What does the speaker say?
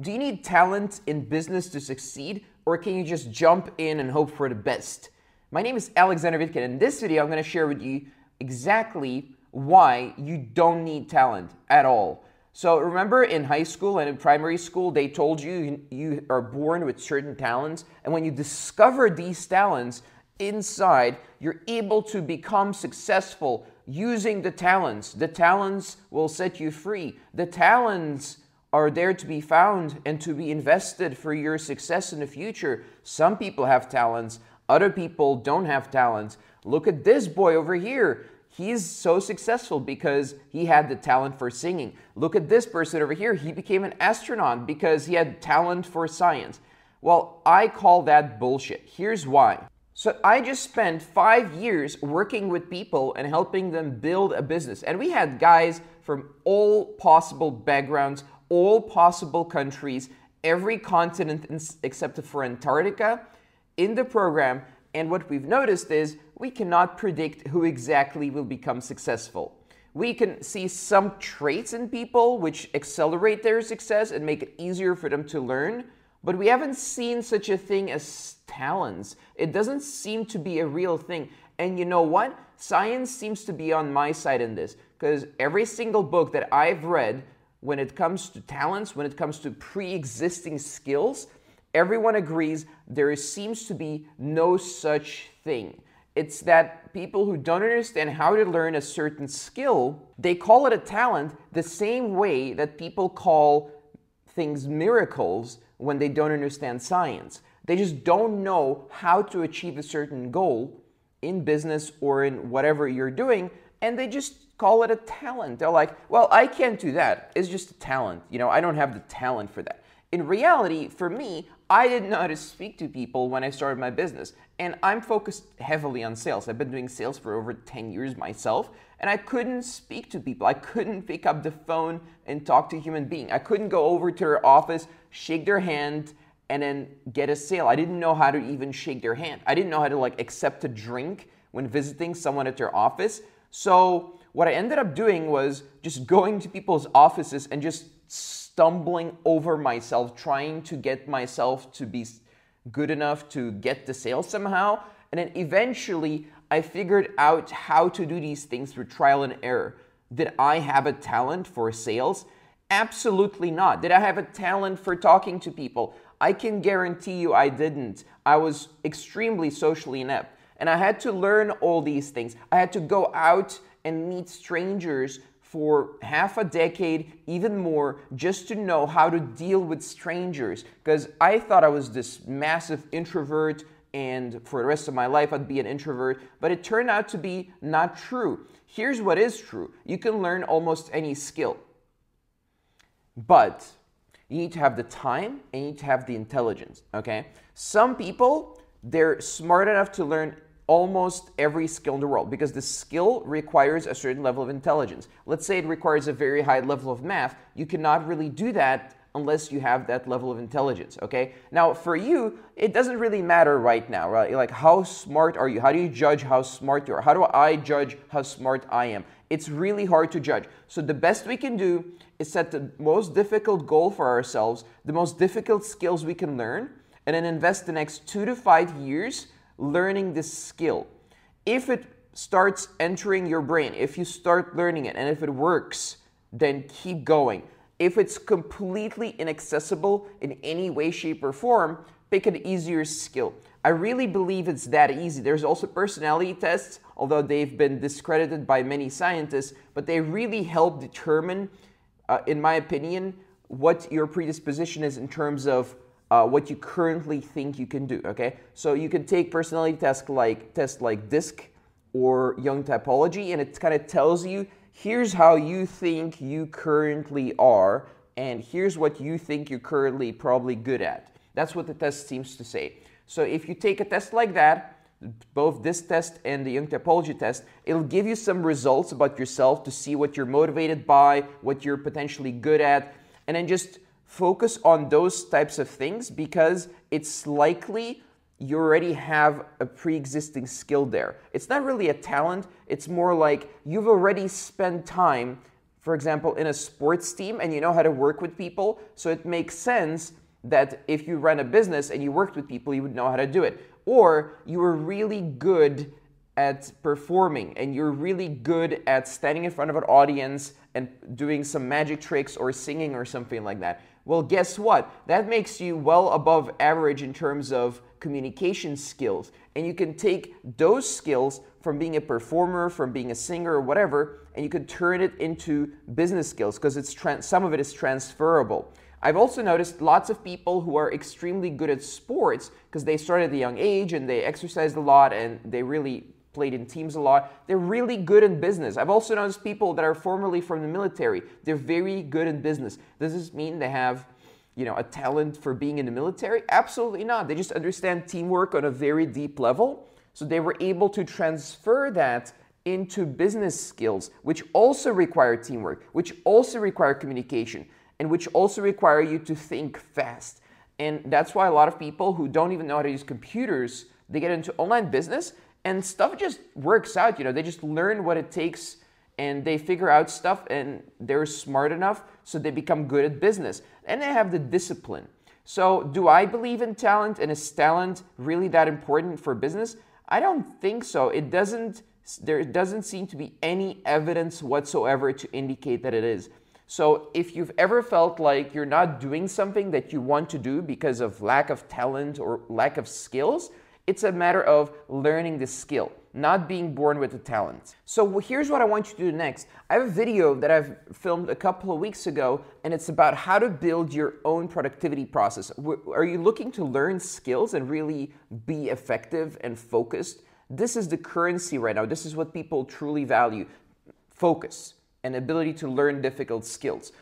Do you need talent in business to succeed, or can you just jump in and hope for the best? My name is Alexander Vitkin. And in this video, I'm going to share with you exactly why you don't need talent at all. So remember in high school and in primary school, they told you you are born with certain talents, and when you discover these talents inside, you're able to become successful using the talents. The talents will set you free. The talents are there to be found and to be invested for your success in the future. Some people have talents, other people don't have talents. Look at this boy over here. He's so successful because he had the talent for singing. Look at this person over here. He became an astronaut because he had talent for science. Well, I call that bullshit. Here's why. So I just spent five years working with people and helping them build a business. And we had guys from all possible backgrounds, all possible countries, every continent except for Antarctica in the program. And what we've noticed is we cannot predict who exactly will become successful. We can see some traits in people which accelerate their success and make it easier for them to learn, but we haven't seen such a thing as talents. It doesn't seem to be a real thing. And you know what? Science seems to be on my side in this because every single book that I've read when it comes to talents, when it comes to pre existing skills, everyone agrees there seems to be no such thing. It's that people who don't understand how to learn a certain skill, they call it a talent the same way that people call things miracles when they don't understand science. They just don't know how to achieve a certain goal in business or in whatever you're doing, and they just call it a talent. They're like, well, I can't do that. It's just a talent. You know, I don't have the talent for that. In reality, for me, I didn't know how to speak to people when I started my business. And I'm focused heavily on sales. I've been doing sales for over 10 years myself, and I couldn't speak to people. I couldn't pick up the phone and talk to a human being. I couldn't go over to their office, shake their hand, and then get a sale. I didn't know how to even shake their hand. I didn't know how to like accept a drink when visiting someone at their office. So what I ended up doing was just going to people's offices and just stumbling over myself, trying to get myself to be good enough to get the sale somehow. And then eventually I figured out how to do these things through trial and error. Did I have a talent for sales? Absolutely not. Did I have a talent for talking to people? I can guarantee you I didn't. I was extremely socially inept. And I had to learn all these things. I had to go out and meet strangers for half a decade, even more, just to know how to deal with strangers. Because I thought I was this massive introvert and for the rest of my life I'd be an introvert, but it turned out to be not true. Here's what is true you can learn almost any skill. But you need to have the time and you need to have the intelligence, okay? Some people, they're smart enough to learn almost every skill in the world because the skill requires a certain level of intelligence. Let's say it requires a very high level of math. You cannot really do that unless you have that level of intelligence, okay? Now, for you, it doesn't really matter right now, right? Like, how smart are you? How do you judge how smart you are? How do I judge how smart I am? It's really hard to judge. So, the best we can do is set the most difficult goal for ourselves, the most difficult skills we can learn, and then invest the next two to five years learning this skill. If it starts entering your brain, if you start learning it, and if it works, then keep going. If it's completely inaccessible in any way, shape, or form, pick an easier skill. I really believe it's that easy. There's also personality tests, although they've been discredited by many scientists, but they really help determine uh, in my opinion, what your predisposition is in terms of uh, what you currently think you can do. Okay, so you can take personality tests like test like DISC or Jung Typology, and it kind of tells you here's how you think you currently are, and here's what you think you're currently probably good at. That's what the test seems to say. So if you take a test like that, both this test and the Jung Typology test, it'll give you some results about yourself to see what you're motivated by, what you're potentially good at, and then just focus on those types of things because it's likely you already have a pre existing skill there. It's not really a talent, it's more like you've already spent time for example, in a sports team and you know how to work with people. So it makes sense that if you run a business and you worked with people, you would know how to do it. Or you were really good at performing and you're really good at standing in front of an audience and doing some magic tricks or singing or something like that. Well, guess what? That makes you well above average in terms of communication skills. And you can take those skills from being a performer, from being a singer or whatever, and you can turn it into business skills because it's some of it is transferable. I've also noticed lots of people who are extremely good at sports because they started at a young age and they exercised a lot and they really played in teams a lot. They're really good in business. I've also noticed people that are formerly from the military. They're very good in business. Does this mean they have, you know, a talent for being in the military? Absolutely not. They just understand teamwork on a very deep level. So they were able to transfer that into business skills, which also require teamwork, which also require communication and which also require you to think fast. And that's why a lot of people who don't even know how to use computers, they get into online business and stuff just works out. You know, they just learn what it takes and they figure out stuff and they're smart enough so they become good at business and they have the discipline. So, do I believe in talent and is talent really that important for business? I don't think so. It doesn't there doesn't seem to be any evidence whatsoever to indicate that it is. So if you've ever felt like you're not doing something that you want to do because of lack of talent or lack of skills, it's a matter of learning the skill, not being born with the talent. So here's what I want you to do next. I have a video that I've filmed a couple of weeks ago, and it's about how to build your own productivity process. Are you looking to learn skills and really be effective and focused? This is the currency right now. This is what people truly value focus and ability to learn difficult skills.